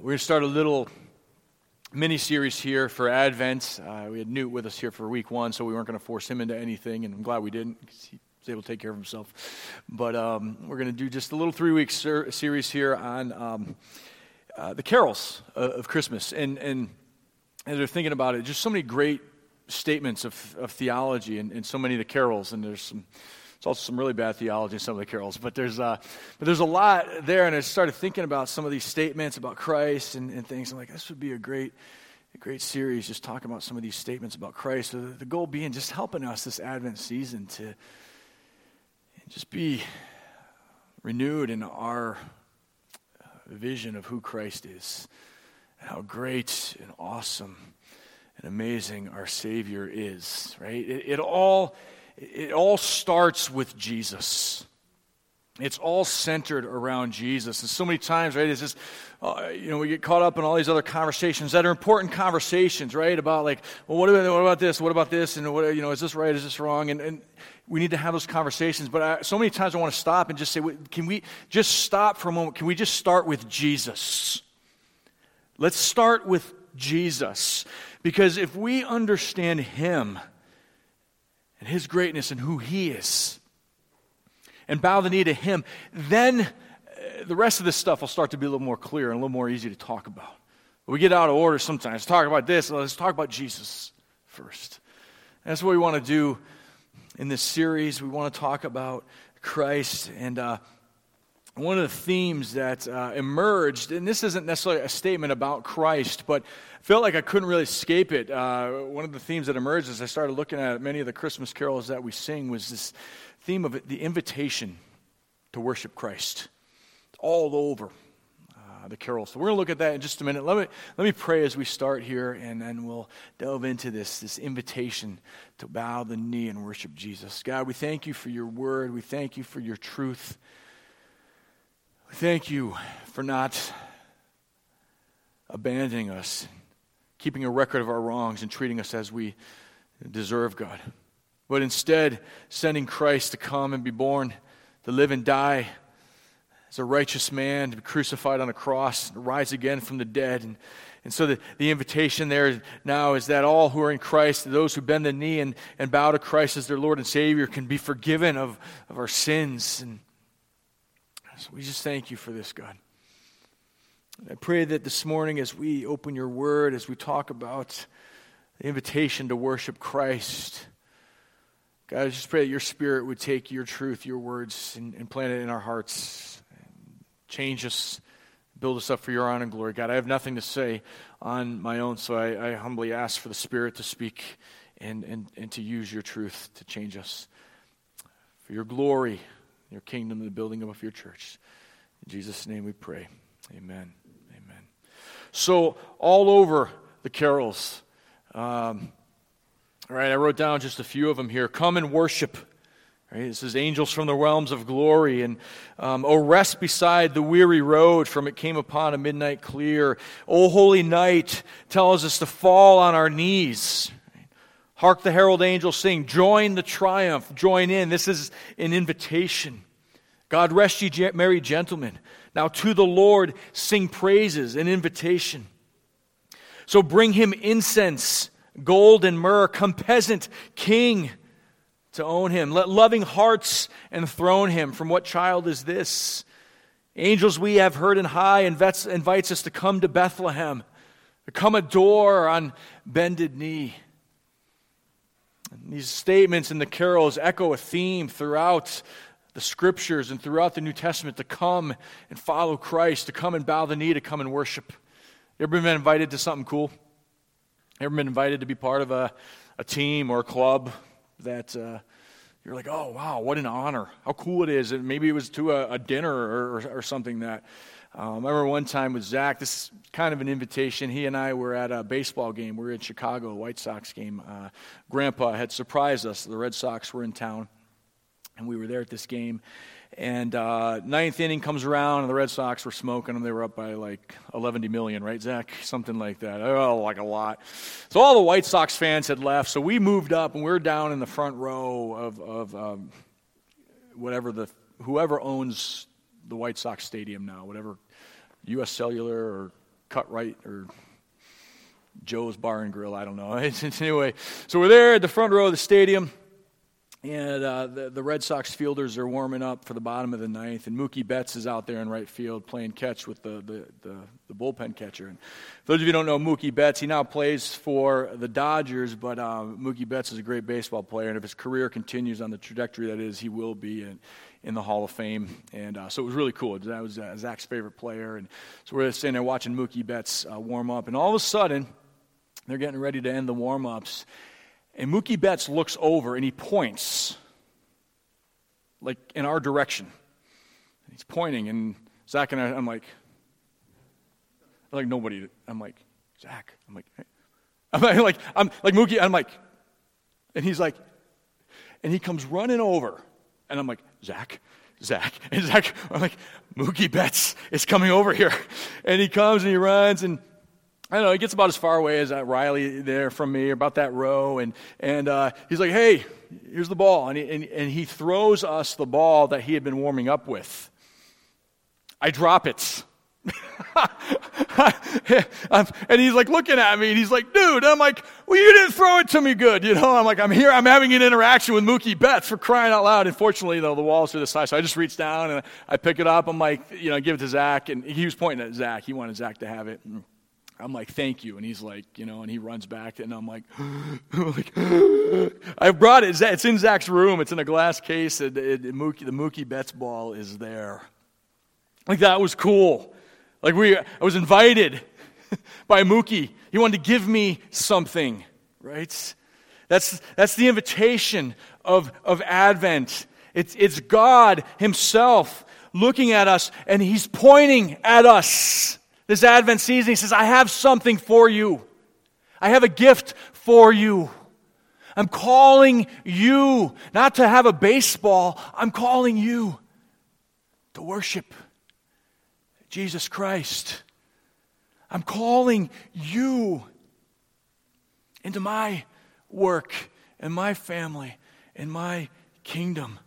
We're going to start a little mini series here for Advent. Uh, we had Newt with us here for week one, so we weren't going to force him into anything, and I'm glad we didn't because he was able to take care of himself. But um, we're going to do just a little three week ser- series here on um, uh, the carols of, of Christmas. And, and as we're thinking about it, just so many great statements of, of theology and, in so many of the carols, and there's some there's also some really bad theology in some of the carols, but there's, uh, but there's a lot there. And I started thinking about some of these statements about Christ and, and things. I'm like, this would be a great, a great series, just talking about some of these statements about Christ. So the, the goal being just helping us this Advent season to just be renewed in our uh, vision of who Christ is, and how great and awesome and amazing our Savior is, right? It, it all it all starts with Jesus. It's all centered around Jesus. And so many times, right, it's just, uh, you know, we get caught up in all these other conversations that are important conversations, right? About like, well, what about, what about this? What about this? And what, you know, is this right? Is this wrong? And, and we need to have those conversations. But I, so many times I want to stop and just say, can we just stop for a moment? Can we just start with Jesus? Let's start with Jesus. Because if we understand Him, and His greatness and who He is, and bow the knee to Him, then uh, the rest of this stuff will start to be a little more clear and a little more easy to talk about. We get out of order sometimes. Talk about this. Let's talk about Jesus first. That's what we want to do in this series. We want to talk about Christ and. Uh, one of the themes that uh, emerged, and this isn't necessarily a statement about Christ, but felt like I couldn't really escape it. Uh, one of the themes that emerged as I started looking at many of the Christmas carols that we sing was this theme of the invitation to worship Christ. all over uh, the carols. So we're going to look at that in just a minute. Let me, let me pray as we start here, and then we'll delve into this, this invitation to bow the knee and worship Jesus. God, we thank you for your word. We thank you for your truth. Thank you for not abandoning us, keeping a record of our wrongs, and treating us as we deserve, God. But instead, sending Christ to come and be born, to live and die as a righteous man, to be crucified on a cross, and rise again from the dead. And, and so the, the invitation there now is that all who are in Christ, those who bend the knee and, and bow to Christ as their Lord and Savior, can be forgiven of, of our sins and we just thank you for this, God. I pray that this morning, as we open your word, as we talk about the invitation to worship Christ, God, I just pray that your spirit would take your truth, your words, and, and plant it in our hearts. Change us, build us up for your honor and glory. God, I have nothing to say on my own, so I, I humbly ask for the Spirit to speak and, and, and to use your truth to change us. For your glory, your kingdom the building of your church. In Jesus' name we pray. Amen. Amen. So, all over the carols, um, all right, I wrote down just a few of them here. Come and worship. Right, this is angels from the realms of glory, and um, oh, rest beside the weary road, from it came upon a midnight clear. O holy night tells us to fall on our knees. Hark the herald angels sing, join the triumph, join in. This is an invitation. God rest ye merry gentlemen. Now to the Lord sing praises, an invitation. So bring him incense, gold and myrrh. Come peasant, king, to own him. Let loving hearts enthrone him. From what child is this? Angels we have heard in high invites us to come to Bethlehem, to come adore on bended knee. These statements in the carols echo a theme throughout the scriptures and throughout the New Testament to come and follow Christ, to come and bow the knee, to come and worship. You ever been invited to something cool? Ever been invited to be part of a, a team or a club that uh, you're like, oh, wow, what an honor. How cool it is. And maybe it was to a, a dinner or, or, or something that. Um, I remember one time with Zach, this is kind of an invitation. He and I were at a baseball game. We were in Chicago, a White Sox game. Uh, Grandpa had surprised us. The Red Sox were in town, and we were there at this game. And uh, ninth inning comes around, and the Red Sox were smoking them. They were up by like 11 million, right, Zach? Something like that. Oh, like a lot. So all the White Sox fans had left. So we moved up, and we are down in the front row of, of um, whatever the whoever owns the White Sox stadium now, whatever U.S. Cellular or Cut Right or Joe's Bar and Grill. I don't know. anyway, so we're there at the front row of the stadium. And uh, the, the Red Sox fielders are warming up for the bottom of the ninth, and Mookie Betts is out there in right field playing catch with the, the, the, the bullpen catcher. And for those of you who don't know Mookie Betts, he now plays for the Dodgers, but uh, Mookie Betts is a great baseball player, and if his career continues on the trajectory that is, he will be in, in the Hall of Fame. And uh, so it was really cool. That was uh, Zach's favorite player. And so we're sitting there watching Mookie Betts uh, warm up, and all of a sudden, they're getting ready to end the warm ups. And Mookie Betts looks over and he points, like in our direction. He's pointing, and Zach and I, I'm like, I'm like nobody. I'm like, Zach. I'm like. I'm like, I'm like Mookie. I'm like, and he's like, and he comes running over, and I'm like, Zach, Zach, and Zach. I'm like, Mookie Betts is coming over here, and he comes and he runs and I don't know, he gets about as far away as uh, Riley there from me, about that row, and, and uh, he's like, hey, here's the ball. And he, and, and he throws us the ball that he had been warming up with. I drop it. and he's like looking at me and he's like, dude, I'm like, well, you didn't throw it to me good. You know, I'm like, I'm here, I'm having an interaction with Mookie Betts for crying out loud. Unfortunately, though, the walls are this high. So I just reach down and I pick it up. I'm like, you know, give it to Zach. And he was pointing at Zach. He wanted Zach to have it. And I'm like, thank you. And he's like, you know, and he runs back, and I'm like, like I brought it. It's in Zach's room. It's in a glass case. And, and Mookie, the Mookie Betts ball is there. Like, that was cool. Like, we, I was invited by Mookie. He wanted to give me something, right? That's, that's the invitation of, of Advent. It's, it's God Himself looking at us, and He's pointing at us this Advent season, he says, I have something for you. I have a gift for you. I'm calling you not to have a baseball, I'm calling you to worship Jesus Christ. I'm calling you into my work and my family and my kingdom.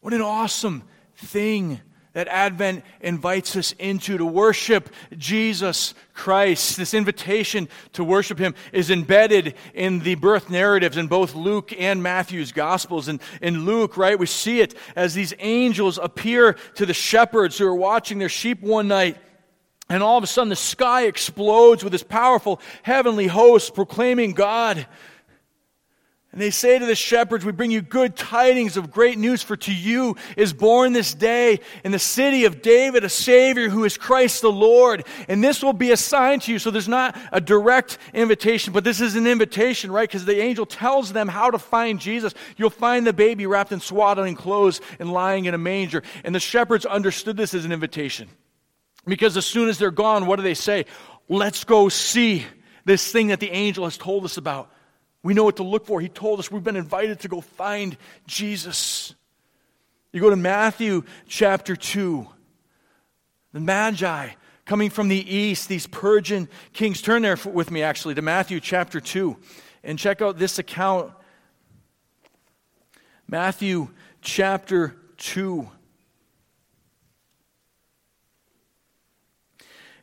What an awesome thing that Advent invites us into to worship Jesus Christ. This invitation to worship Him is embedded in the birth narratives in both Luke and Matthew's Gospels. And in Luke, right, we see it as these angels appear to the shepherds who are watching their sheep one night. And all of a sudden, the sky explodes with this powerful heavenly host proclaiming God and they say to the shepherds, We bring you good tidings of great news, for to you is born this day in the city of David a Savior who is Christ the Lord. And this will be a sign to you. So there's not a direct invitation, but this is an invitation, right? Because the angel tells them how to find Jesus. You'll find the baby wrapped in swaddling clothes and lying in a manger. And the shepherds understood this as an invitation. Because as soon as they're gone, what do they say? Let's go see this thing that the angel has told us about. We know what to look for. He told us we've been invited to go find Jesus. You go to Matthew chapter 2. The Magi coming from the east, these Persian kings. Turn there with me, actually, to Matthew chapter 2 and check out this account. Matthew chapter 2.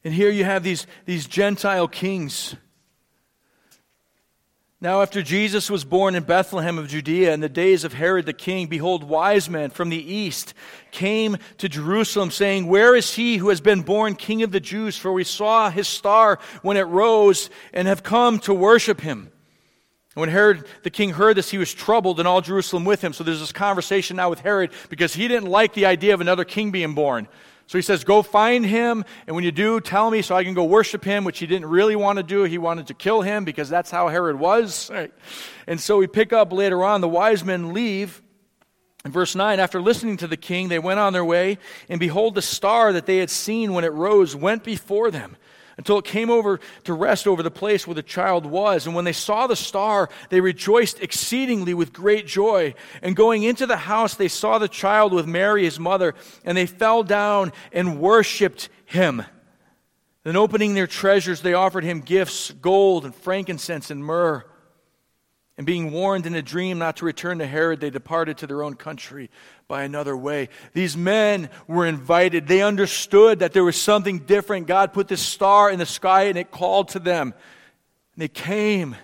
And here you have these, these Gentile kings now, after Jesus was born in Bethlehem of Judea in the days of Herod the king, behold, wise men from the east came to Jerusalem, saying, Where is he who has been born king of the Jews? For we saw his star when it rose and have come to worship him. When Herod the king heard this, he was troubled, and all Jerusalem with him. So there's this conversation now with Herod because he didn't like the idea of another king being born. So he says, Go find him, and when you do, tell me so I can go worship him, which he didn't really want to do. He wanted to kill him because that's how Herod was. Right? And so we pick up later on, the wise men leave. In verse 9, after listening to the king, they went on their way, and behold, the star that they had seen when it rose went before them until it came over to rest over the place where the child was. And when they saw the star, they rejoiced exceedingly with great joy. And going into the house, they saw the child with Mary, his mother, and they fell down and worshiped him. Then, opening their treasures, they offered him gifts gold and frankincense and myrrh. And being warned in a dream not to return to Herod, they departed to their own country by another way. These men were invited. They understood that there was something different. God put this star in the sky and it called to them. And they came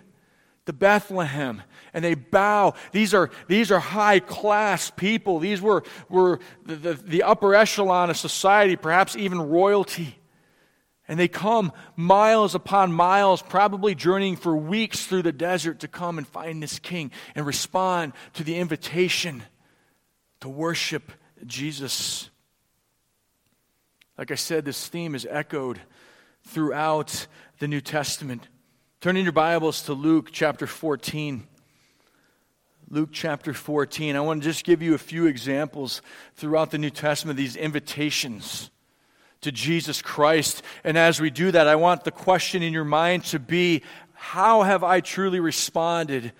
to Bethlehem and they bow. These are, these are high class people. These were, were the, the, the upper echelon of society, perhaps even royalty. And they come miles upon miles, probably journeying for weeks through the desert to come and find this king and respond to the invitation to worship Jesus. Like I said, this theme is echoed throughout the New Testament. Turn in your Bibles to Luke chapter 14. Luke chapter 14. I want to just give you a few examples throughout the New Testament, these invitations to Jesus Christ. And as we do that, I want the question in your mind to be how have I truly responded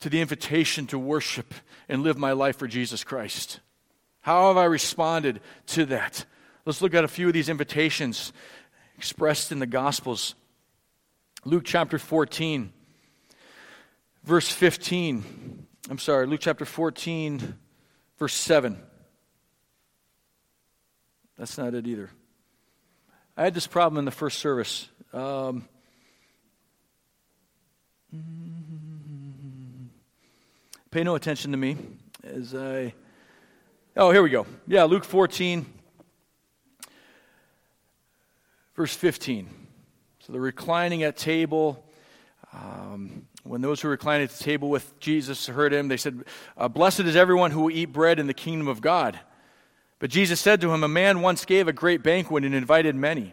to the invitation to worship and live my life for Jesus Christ? How have I responded to that? Let's look at a few of these invitations expressed in the Gospels. Luke chapter 14, verse 15. I'm sorry, Luke chapter 14, verse 7. That's not it either. I had this problem in the first service. Um, pay no attention to me as I. Oh, here we go. Yeah, Luke 14, verse 15. So they're reclining at table. Um, when those who reclined at the table with Jesus heard him, they said, uh, Blessed is everyone who will eat bread in the kingdom of God. But Jesus said to him, A man once gave a great banquet and invited many.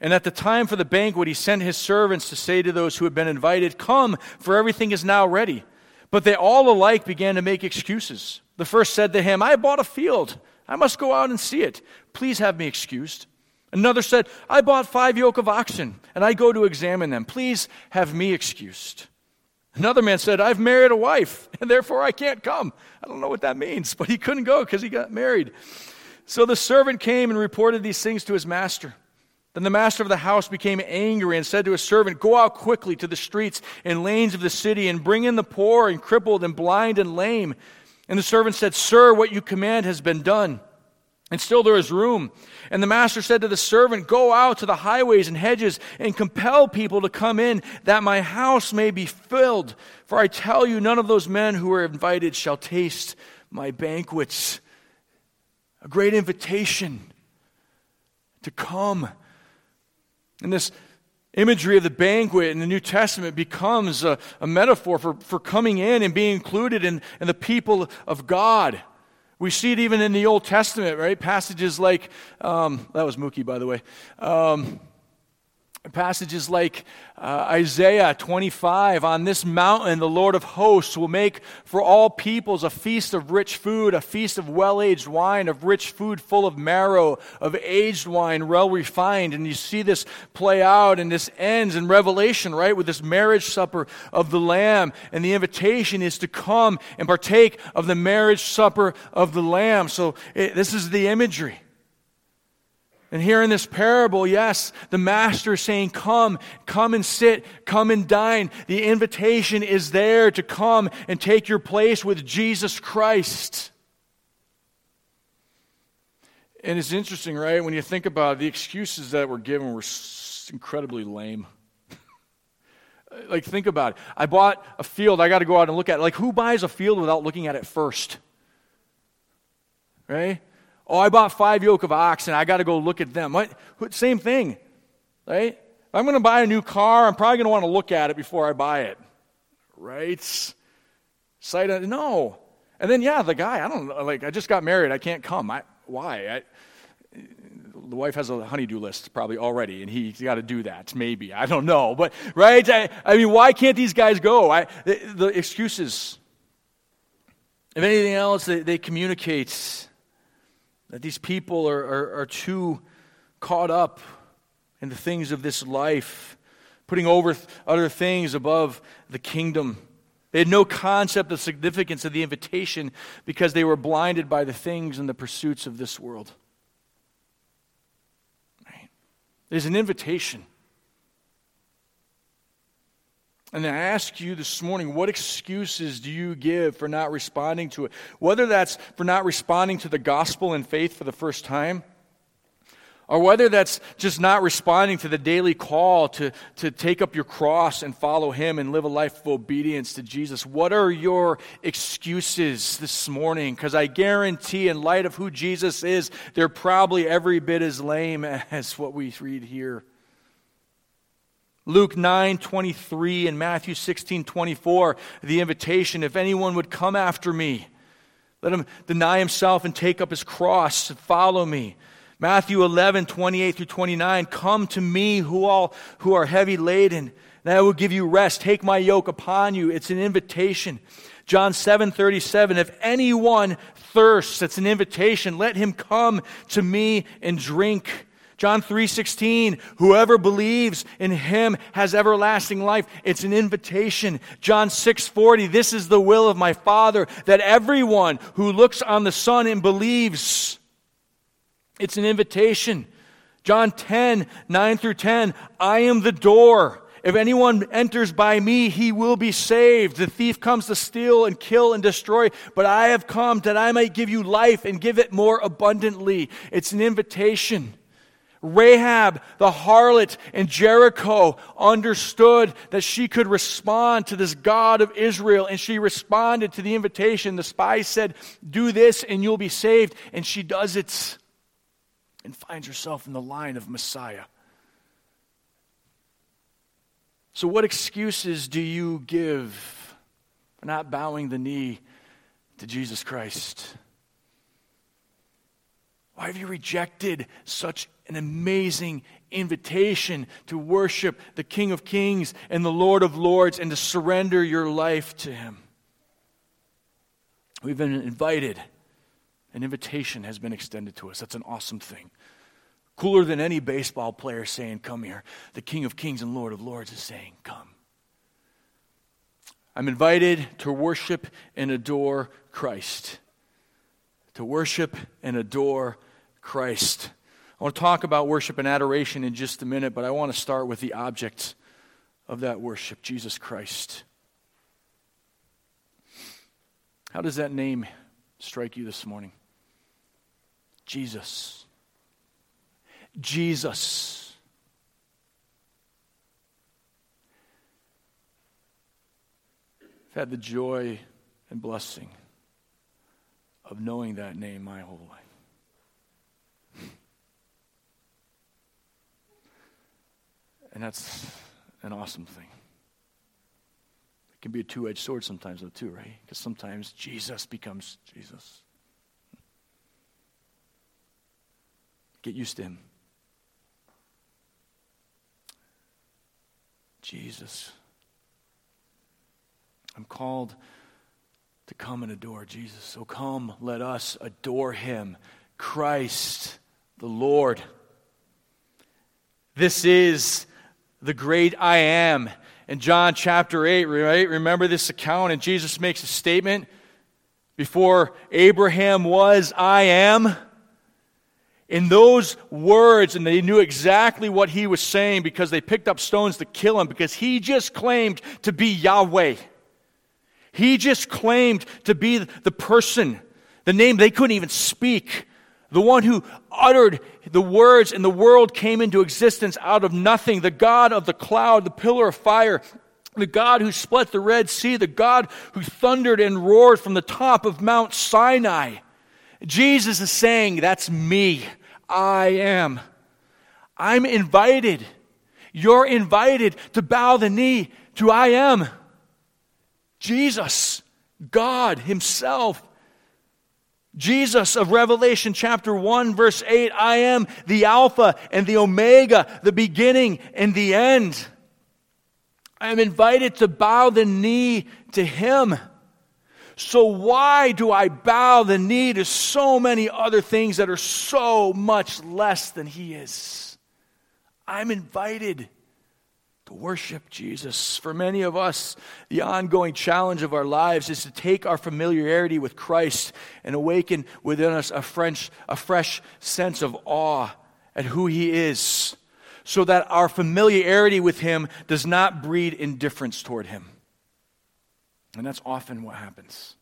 And at the time for the banquet, he sent his servants to say to those who had been invited, Come, for everything is now ready. But they all alike began to make excuses. The first said to him, I bought a field. I must go out and see it. Please have me excused. Another said, I bought five yoke of oxen, and I go to examine them. Please have me excused. Another man said, I've married a wife, and therefore I can't come. I don't know what that means, but he couldn't go because he got married. So the servant came and reported these things to his master. Then the master of the house became angry and said to his servant, Go out quickly to the streets and lanes of the city and bring in the poor and crippled and blind and lame. And the servant said, Sir, what you command has been done. And still there is room. And the master said to the servant, Go out to the highways and hedges and compel people to come in, that my house may be filled. For I tell you, none of those men who are invited shall taste my banquets a great invitation to come. And this imagery of the banquet in the New Testament becomes a, a metaphor for, for coming in and being included in, in the people of God. We see it even in the Old Testament, right? Passages like, um, that was Mookie, by the way. Um, passages like uh, Isaiah 25 on this mountain the Lord of hosts will make for all peoples a feast of rich food, a feast of well aged wine, of rich food full of marrow, of aged wine well refined. And you see this play out, and this ends in Revelation, right, with this marriage supper of the Lamb. And the invitation is to come and partake of the marriage supper of the Lamb. So it, this is the imagery. And here in this parable, yes, the master is saying, Come, come and sit, come and dine. The invitation is there to come and take your place with Jesus Christ. And it's interesting, right? When you think about it, the excuses that were given were incredibly lame. like, think about it. I bought a field, I got to go out and look at it. Like, who buys a field without looking at it first? Right? Oh, I bought five yoke of oxen. I got to go look at them. What? Same thing, right? I'm going to buy a new car, I'm probably going to want to look at it before I buy it, right? Sight no. And then, yeah, the guy, I don't like, I just got married. I can't come. I, why? I, the wife has a honeydew list probably already, and he's got to do that. Maybe I don't know, but right? I, I mean, why can't these guys go? I, the, the excuses. If anything else, they, they communicate that these people are, are, are too caught up in the things of this life, putting over other things above the kingdom. They had no concept of significance of the invitation because they were blinded by the things and the pursuits of this world. Right? There's an invitation. And I ask you this morning, what excuses do you give for not responding to it? Whether that's for not responding to the gospel and faith for the first time, or whether that's just not responding to the daily call to, to take up your cross and follow Him and live a life of obedience to Jesus. What are your excuses this morning? Because I guarantee, in light of who Jesus is, they're probably every bit as lame as what we read here. Luke 9 23 and Matthew 16 24, the invitation if anyone would come after me, let him deny himself and take up his cross and follow me. Matthew 11 28 through 29, come to me who all who are heavy laden, and I will give you rest. Take my yoke upon you. It's an invitation. John 7 37, if anyone thirsts, it's an invitation. Let him come to me and drink. John 3:16 Whoever believes in him has everlasting life. It's an invitation. John 6:40 This is the will of my Father that everyone who looks on the Son and believes it's an invitation. John 10, 9 through 10. I am the door. If anyone enters by me, he will be saved. The thief comes to steal and kill and destroy, but I have come that I might give you life and give it more abundantly. It's an invitation. Rahab, the harlot in Jericho, understood that she could respond to this God of Israel, and she responded to the invitation. The spy said, Do this and you'll be saved. And she does it and finds herself in the line of Messiah. So, what excuses do you give for not bowing the knee to Jesus Christ? Why have you rejected such an amazing invitation to worship the King of Kings and the Lord of Lords and to surrender your life to Him? We've been invited. An invitation has been extended to us. That's an awesome thing. Cooler than any baseball player saying, Come here. The King of Kings and Lord of Lords is saying, Come. I'm invited to worship and adore Christ. To worship and adore Christ. I want to talk about worship and adoration in just a minute, but I want to start with the object of that worship Jesus Christ. How does that name strike you this morning? Jesus. Jesus. I've had the joy and blessing of knowing that name my whole life. And that's an awesome thing. It can be a two edged sword sometimes, though, too, right? Because sometimes Jesus becomes Jesus. Get used to him. Jesus. I'm called to come and adore Jesus. So come, let us adore him. Christ, the Lord. This is the great I am. In John chapter 8, right? Remember this account, and Jesus makes a statement before Abraham was, I am. In those words, and they knew exactly what he was saying because they picked up stones to kill him because he just claimed to be Yahweh. He just claimed to be the person, the name they couldn't even speak the one who uttered the words and the world came into existence out of nothing, the God of the cloud, the pillar of fire, the God who split the Red Sea, the God who thundered and roared from the top of Mount Sinai. Jesus is saying, That's me. I am. I'm invited. You're invited to bow the knee to I am. Jesus, God Himself. Jesus of Revelation chapter 1, verse 8 I am the Alpha and the Omega, the beginning and the end. I am invited to bow the knee to Him. So, why do I bow the knee to so many other things that are so much less than He is? I'm invited worship Jesus. For many of us, the ongoing challenge of our lives is to take our familiarity with Christ and awaken within us a fresh, a fresh sense of awe at who He is. so that our familiarity with him does not breed indifference toward him. And that's often what happens.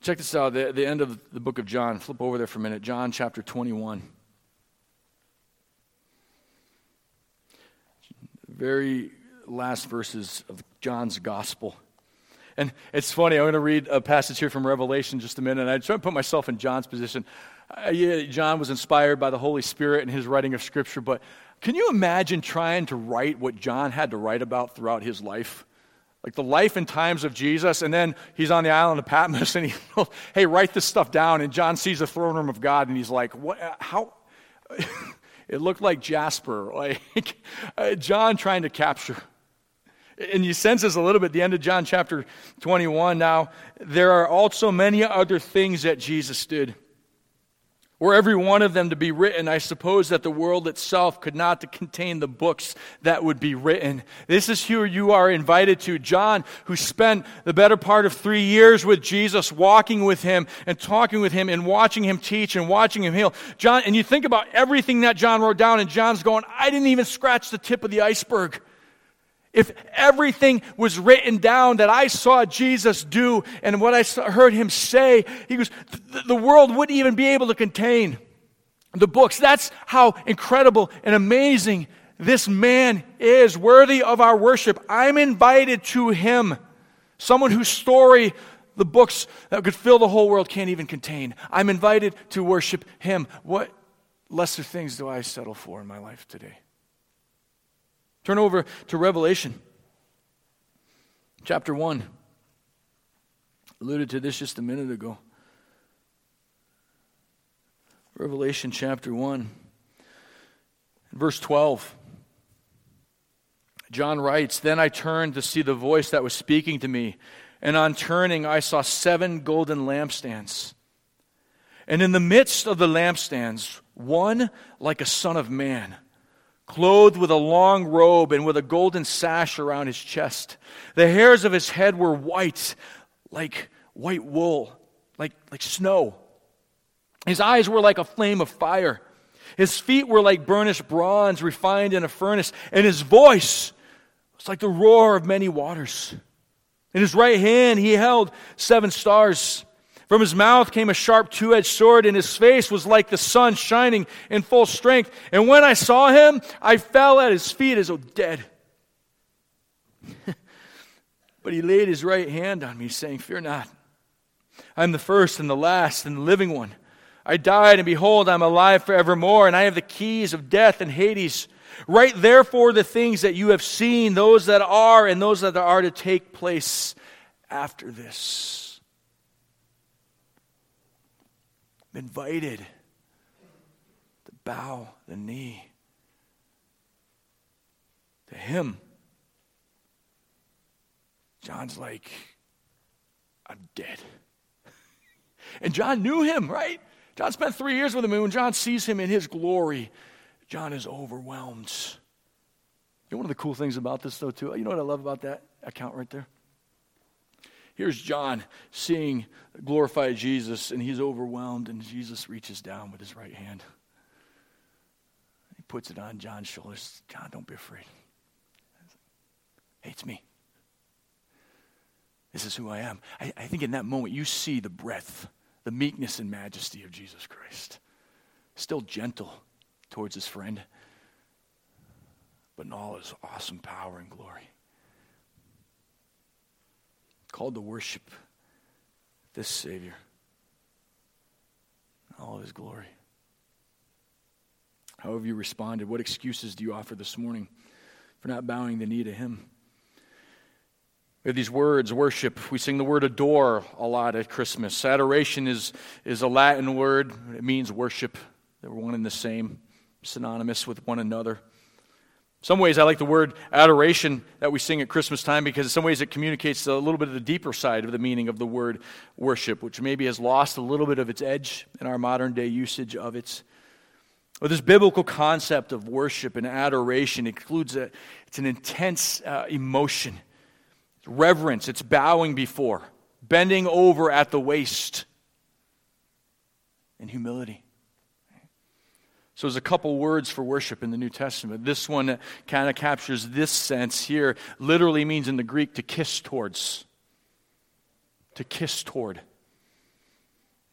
Check this out, the, the end of the book of John. Flip over there for a minute. John chapter 21. Very last verses of John's gospel. And it's funny, I'm going to read a passage here from Revelation just a minute, and I try to put myself in John's position. Uh, yeah, John was inspired by the Holy Spirit in his writing of Scripture, but can you imagine trying to write what John had to write about throughout his life? Like the life and times of Jesus, and then he's on the island of Patmos, and he, hey, write this stuff down. And John sees the throne room of God, and he's like, what? How? it looked like Jasper, like uh, John trying to capture and you sense this a little bit at the end of John chapter 21. Now, there are also many other things that Jesus did. Were every one of them to be written, I suppose that the world itself could not contain the books that would be written. This is who you are invited to. John, who spent the better part of three years with Jesus, walking with him and talking with him and watching him teach and watching him heal. John, and you think about everything that John wrote down, and John's going, I didn't even scratch the tip of the iceberg if everything was written down that I saw Jesus do and what I heard him say, he goes, the world wouldn't even be able to contain the books. That's how incredible and amazing this man is, worthy of our worship. I'm invited to him, someone whose story the books that could fill the whole world can't even contain. I'm invited to worship him. What lesser things do I settle for in my life today? Turn over to Revelation chapter 1. Alluded to this just a minute ago. Revelation chapter 1, verse 12. John writes Then I turned to see the voice that was speaking to me, and on turning I saw seven golden lampstands. And in the midst of the lampstands, one like a son of man clothed with a long robe and with a golden sash around his chest. The hairs of his head were white, like white wool, like, like snow. His eyes were like a flame of fire. His feet were like burnished bronze refined in a furnace, and his voice was like the roar of many waters. In his right hand he held seven stars. From his mouth came a sharp two edged sword, and his face was like the sun shining in full strength. And when I saw him, I fell at his feet as though dead. but he laid his right hand on me, saying, Fear not. I am the first and the last and the living one. I died, and behold, I'm alive forevermore, and I have the keys of death and Hades. Write therefore the things that you have seen, those that are, and those that are to take place after this. Invited to bow the knee to Him. John's like, I'm dead. And John knew him, right? John spent three years with him, and when John sees him in his glory, John is overwhelmed. You know, one of the cool things about this, though, too, you know what I love about that account right there? Here's John seeing glorified Jesus, and he's overwhelmed, and Jesus reaches down with his right hand. He puts it on John's shoulders. John, don't be afraid. Hey, it's me. This is who I am. I, I think in that moment you see the breadth, the meekness and majesty of Jesus Christ. Still gentle towards his friend, but in all his awesome power and glory called to worship this Savior all of his glory. How have you responded? What excuses do you offer this morning for not bowing the knee to him? We have these words, worship. We sing the word adore a lot at Christmas. Adoration is, is a Latin word. It means worship. They're one and the same, synonymous with one another some ways, I like the word adoration that we sing at Christmas time because in some ways it communicates a little bit of the deeper side of the meaning of the word worship, which maybe has lost a little bit of its edge in our modern day usage of it. But this biblical concept of worship and adoration includes a, it's an intense uh, emotion, it's reverence, it's bowing before, bending over at the waist, and humility. So there's a couple words for worship in the New Testament. This one kind of captures this sense here. Literally means in the Greek to kiss towards. To kiss toward.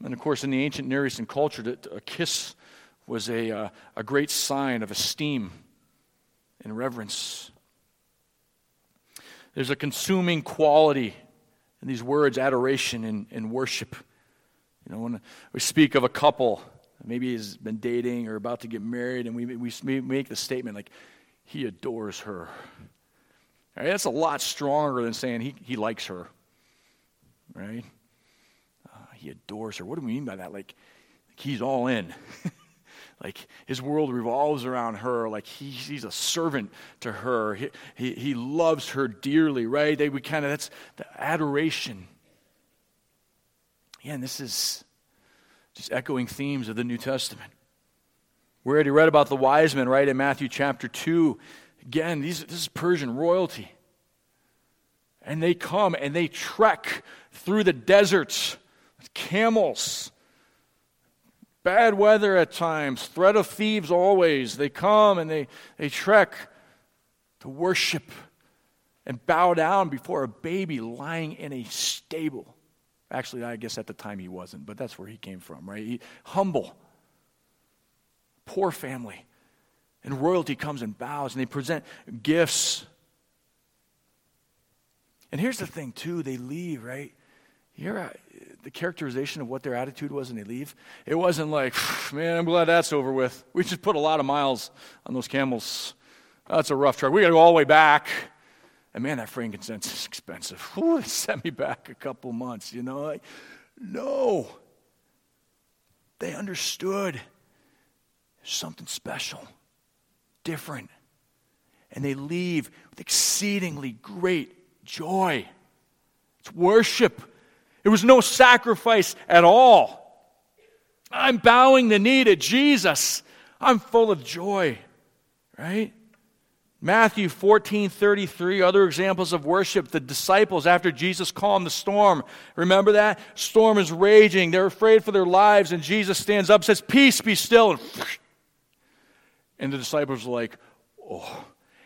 And of course, in the ancient Near Eastern culture, a kiss was a, uh, a great sign of esteem and reverence. There's a consuming quality in these words, adoration and, and worship. You know, when we speak of a couple, maybe he's been dating or about to get married, and we, we make the statement like, he adores her. Right? That's a lot stronger than saying he, he likes her. Right? Uh, he adores her. What do we mean by that? Like, like he's all in. like his world revolves around her like he, he's a servant to her he, he, he loves her dearly right they we kind of that's the adoration yeah and this is just echoing themes of the New Testament. We already read about the wise men, right, in Matthew chapter 2. Again, these, this is Persian royalty. And they come and they trek through the deserts with camels. Bad weather at times, threat of thieves always. They come and they, they trek to worship and bow down before a baby lying in a stable. Actually, I guess at the time he wasn't, but that's where he came from, right? He, humble, poor family. And royalty comes and bows, and they present gifts. And here's the thing, too they leave, right? Here, the characterization of what their attitude was when they leave, it wasn't like, man, I'm glad that's over with. We just put a lot of miles on those camels. That's a rough trip. We got to go all the way back. And man, that frankincense is expensive. Whew, it sent me back a couple months, you know. Like, no. They understood something special, different. And they leave with exceedingly great joy. It's worship. It was no sacrifice at all. I'm bowing the knee to Jesus. I'm full of joy, right? Matthew 14 33, other examples of worship. The disciples, after Jesus calmed the storm, remember that? Storm is raging. They're afraid for their lives, and Jesus stands up says, Peace, be still. And, and the disciples are like, Oh.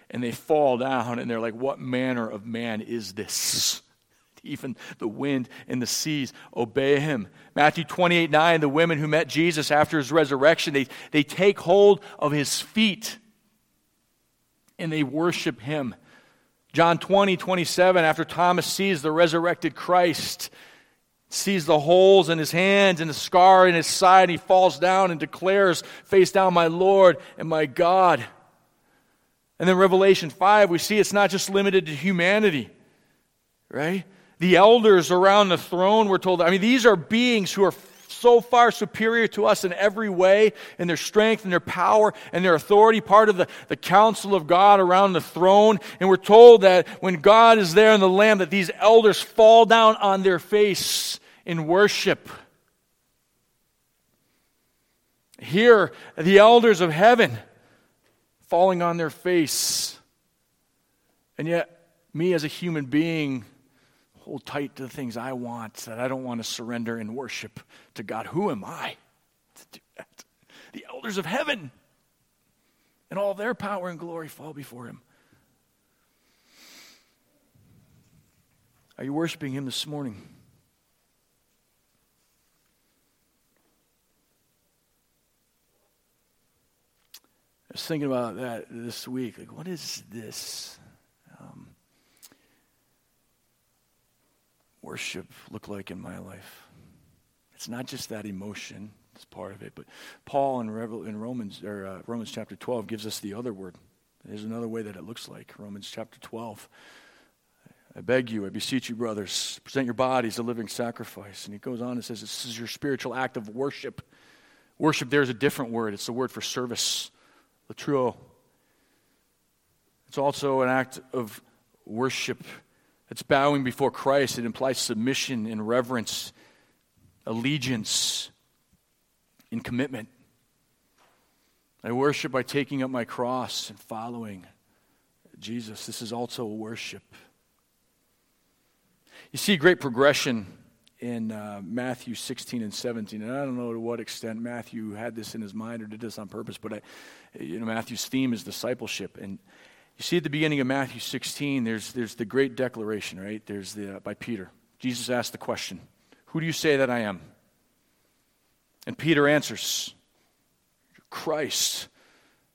And they fall down, and they're like, What manner of man is this? Even the wind and the seas obey him. Matthew 28 9, the women who met Jesus after his resurrection, they, they take hold of his feet and they worship him. John 20, 27, after Thomas sees the resurrected Christ, sees the holes in his hands and the scar in his side, and he falls down and declares, Face down, my Lord and my God. And then Revelation 5, we see it's not just limited to humanity, right? The elders around the throne were told, I mean, these are beings who are so far superior to us in every way, in their strength and their power and their authority, part of the, the council of God around the throne. And we're told that when God is there in the Lamb, that these elders fall down on their face in worship. Here, the elders of heaven falling on their face. And yet, me as a human being, hold tight to the things I want, that I don't want to surrender and worship to God. Who am I to do that? The elders of heaven and all their power and glory fall before Him. Are you worshiping Him this morning? I was thinking about that this week. Like, what is this? Worship look like in my life? It's not just that emotion, it's part of it, but Paul in, in Romans, or, uh, Romans chapter 12 gives us the other word. There's another way that it looks like. Romans chapter 12. I beg you, I beseech you, brothers, present your bodies a living sacrifice. And he goes on and says, This is your spiritual act of worship. Worship there is a different word, it's the word for service, latreuo. It's also an act of worship it's bowing before Christ. It implies submission and reverence, allegiance, and commitment. I worship by taking up my cross and following Jesus. This is also worship. You see great progression in uh, Matthew 16 and 17. And I don't know to what extent Matthew had this in his mind or did this on purpose, but I, you know, Matthew's theme is discipleship. And you see at the beginning of Matthew 16, there's, there's the great declaration, right? There's the, uh, by Peter. Jesus asked the question, Who do you say that I am? And Peter answers, Christ.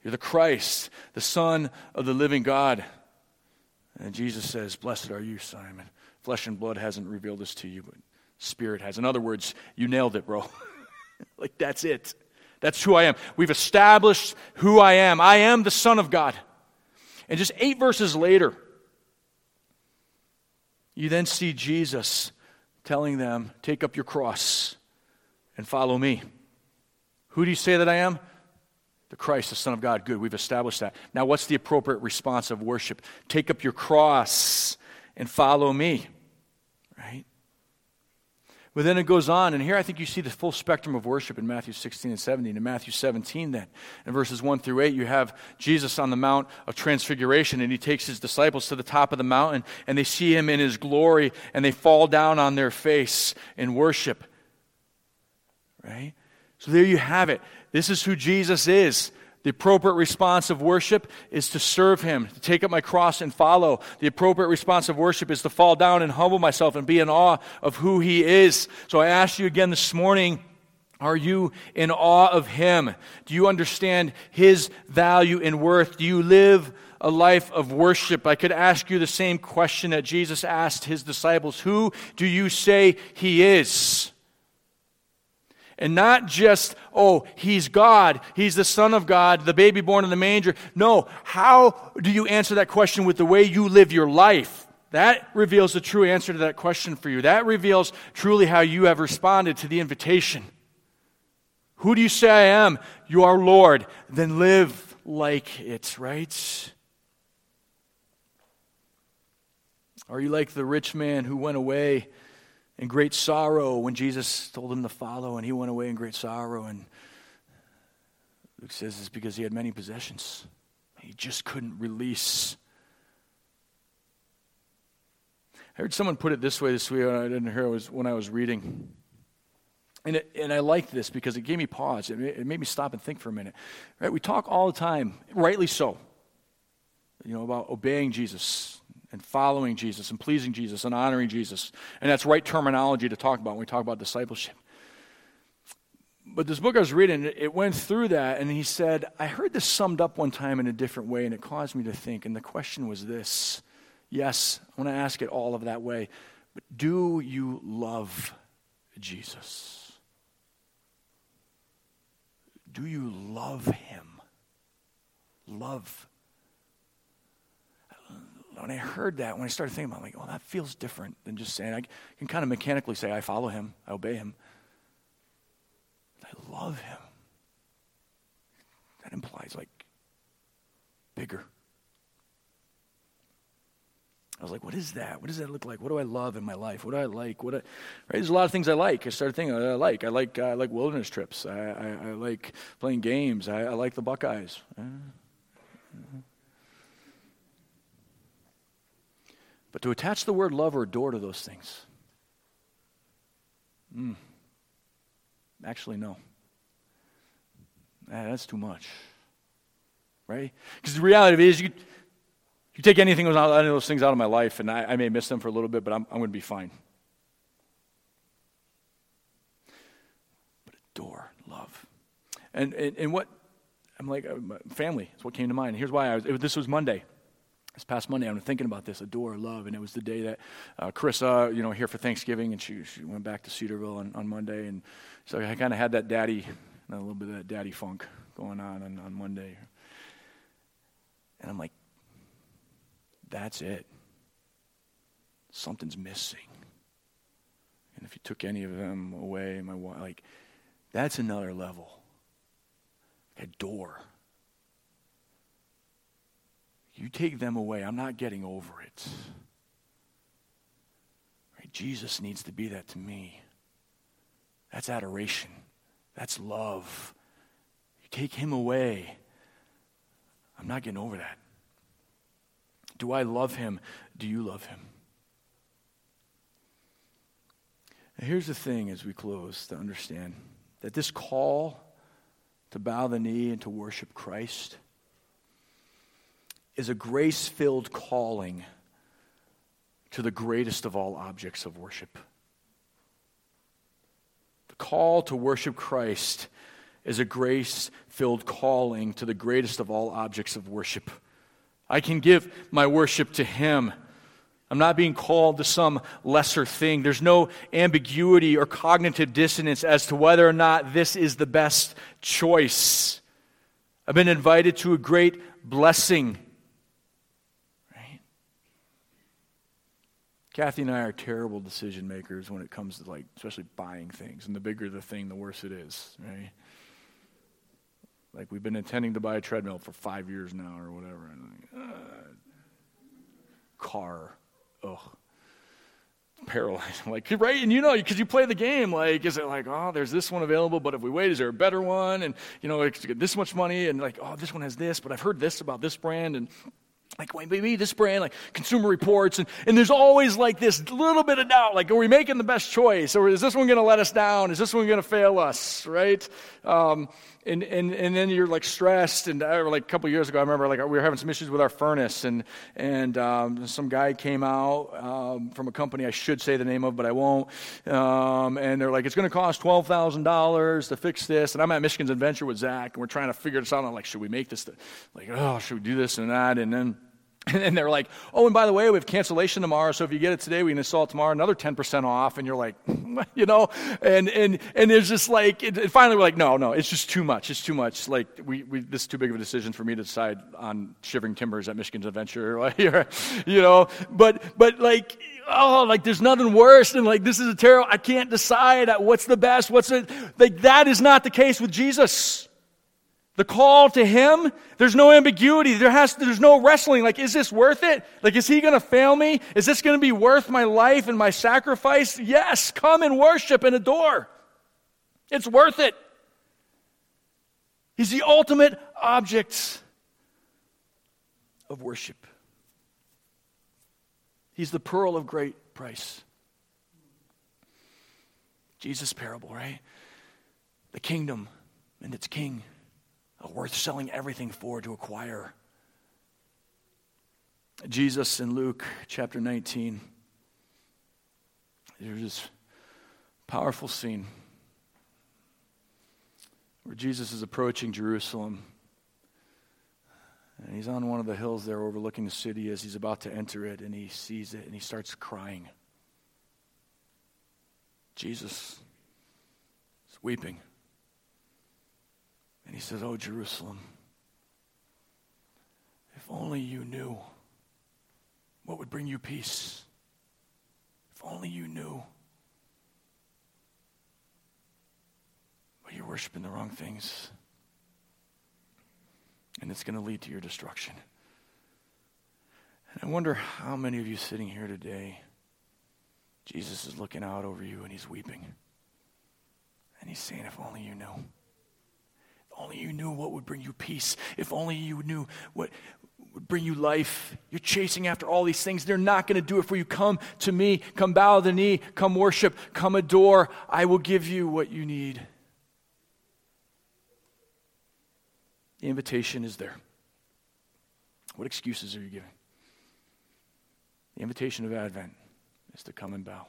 You're the Christ, the Son of the living God. And Jesus says, Blessed are you, Simon. Flesh and blood hasn't revealed this to you, but Spirit has. In other words, you nailed it, bro. like, that's it. That's who I am. We've established who I am. I am the Son of God. And just eight verses later, you then see Jesus telling them, Take up your cross and follow me. Who do you say that I am? The Christ, the Son of God. Good, we've established that. Now, what's the appropriate response of worship? Take up your cross and follow me. Right? But then it goes on, and here I think you see the full spectrum of worship in Matthew 16 and 17. In Matthew 17, then, in verses 1 through 8, you have Jesus on the Mount of Transfiguration, and he takes his disciples to the top of the mountain, and they see him in his glory, and they fall down on their face in worship. Right? So there you have it. This is who Jesus is. The appropriate response of worship is to serve Him, to take up my cross and follow. The appropriate response of worship is to fall down and humble myself and be in awe of who He is. So I ask you again this morning are you in awe of Him? Do you understand His value and worth? Do you live a life of worship? I could ask you the same question that Jesus asked His disciples Who do you say He is? And not just, oh, he's God, he's the Son of God, the baby born in the manger. No, how do you answer that question with the way you live your life? That reveals the true answer to that question for you. That reveals truly how you have responded to the invitation. Who do you say I am? You are Lord. Then live like it, right? Are you like the rich man who went away? In great sorrow when Jesus told him to follow, and he went away in great sorrow. And Luke says it's because he had many possessions. He just couldn't release. I heard someone put it this way this week, and I didn't hear it was when I was reading. And, it, and I liked this because it gave me pause. It it made me stop and think for a minute. Right? We talk all the time, rightly so, you know, about obeying Jesus, and following Jesus and pleasing Jesus and honoring Jesus. And that's right terminology to talk about when we talk about discipleship. But this book I was reading, it went through that, and he said, I heard this summed up one time in a different way, and it caused me to think. And the question was this Yes, I want to ask it all of that way, but do you love Jesus? Do you love him? Love when I heard that, when I started thinking about it, I'm like, well, that feels different than just saying, I can kind of mechanically say, I follow him, I obey him. I love him. That implies like bigger. I was like, what is that? What does that look like? What do I love in my life? What do I like? What I, right? There's a lot of things I like. I started thinking, I like. I like, uh, I like wilderness trips. I, I, I like playing games. I, I like the Buckeyes. Uh, uh, But to attach the word love or adore to those things, mm, actually, no. that's too much. Right? Because the reality is, you, you take anything any of those things out of my life, and I, I may miss them for a little bit, but I'm, I'm going to be fine. But adore, love. And, and, and what, I'm like, uh, family is what came to mind. Here's why I was, it, this was Monday this past Monday, I was thinking about this, adore, love, and it was the day that uh, Carissa, you know, here for Thanksgiving, and she, she went back to Cedarville on, on Monday, and so I kind of had that daddy, a little bit of that daddy funk going on, on on Monday. And I'm like, that's it. Something's missing. And if you took any of them away, my like, that's another level. Adore. You take them away, I'm not getting over it. Right? Jesus needs to be that to me. That's adoration. That's love. You take him away, I'm not getting over that. Do I love him? Do you love him? Here's the thing as we close to understand that this call to bow the knee and to worship Christ is a grace filled calling to the greatest of all objects of worship. The call to worship Christ is a grace filled calling to the greatest of all objects of worship. I can give my worship to Him. I'm not being called to some lesser thing. There's no ambiguity or cognitive dissonance as to whether or not this is the best choice. I've been invited to a great blessing. Right? Kathy and I are terrible decision makers when it comes to like especially buying things. And the bigger the thing, the worse it is, right? Like we've been intending to buy a treadmill for five years now or whatever. And like, uh, car, ugh, paralyzing. Like right, and you know, because you play the game. Like, is it like, oh, there's this one available, but if we wait, is there a better one? And you know, it's this much money, and like, oh, this one has this, but I've heard this about this brand, and like maybe this brand, like Consumer Reports, and, and there's always like this little bit of doubt, like are we making the best choice, or is this one going to let us down? Is this one going to fail us, right? Um, and, and, and then you're like stressed. And I, like a couple years ago, I remember like we were having some issues with our furnace, and and um, some guy came out um, from a company I should say the name of, but I won't. Um, and they're like, it's going to cost twelve thousand dollars to fix this. And I'm at Michigan's Adventure with Zach, and we're trying to figure this out. I'm like, should we make this? like, oh, should we do this and that? And then And they're like, oh, and by the way, we have cancellation tomorrow, so if you get it today, we can install it tomorrow, another 10% off. And you're like, you know, and, and, and there's just like, and finally we're like, no, no, it's just too much. It's too much. Like, we, we, this is too big of a decision for me to decide on shivering timbers at Michigan's Adventure, you know, but, but like, oh, like there's nothing worse than like, this is a terrible, I can't decide what's the best, what's it, like that is not the case with Jesus. The call to him, there's no ambiguity. There has, there's no wrestling. Like, is this worth it? Like, is he going to fail me? Is this going to be worth my life and my sacrifice? Yes, come and worship and adore. It's worth it. He's the ultimate object of worship. He's the pearl of great price. Jesus' parable, right? The kingdom and its king Uh, worth selling everything for to acquire. Jesus in Luke chapter 19, there's this powerful scene where Jesus is approaching Jerusalem. And he's on one of the hills there overlooking the city as he's about to enter it, and he sees it and he starts crying. Jesus is weeping. And he says, Oh, Jerusalem, if only you knew what would bring you peace. If only you knew. But you're worshiping the wrong things. And it's going to lead to your destruction. And I wonder how many of you sitting here today, Jesus is looking out over you and he's weeping. And he's saying, If only you knew only you knew what would bring you peace. If only you knew what would bring you life. You're chasing after all these things. They're not going to do it for you. Come to me. Come bow the knee. Come worship. Come adore. I will give you what you need. The invitation is there. What excuses are you giving? The invitation of Advent is to come and bow.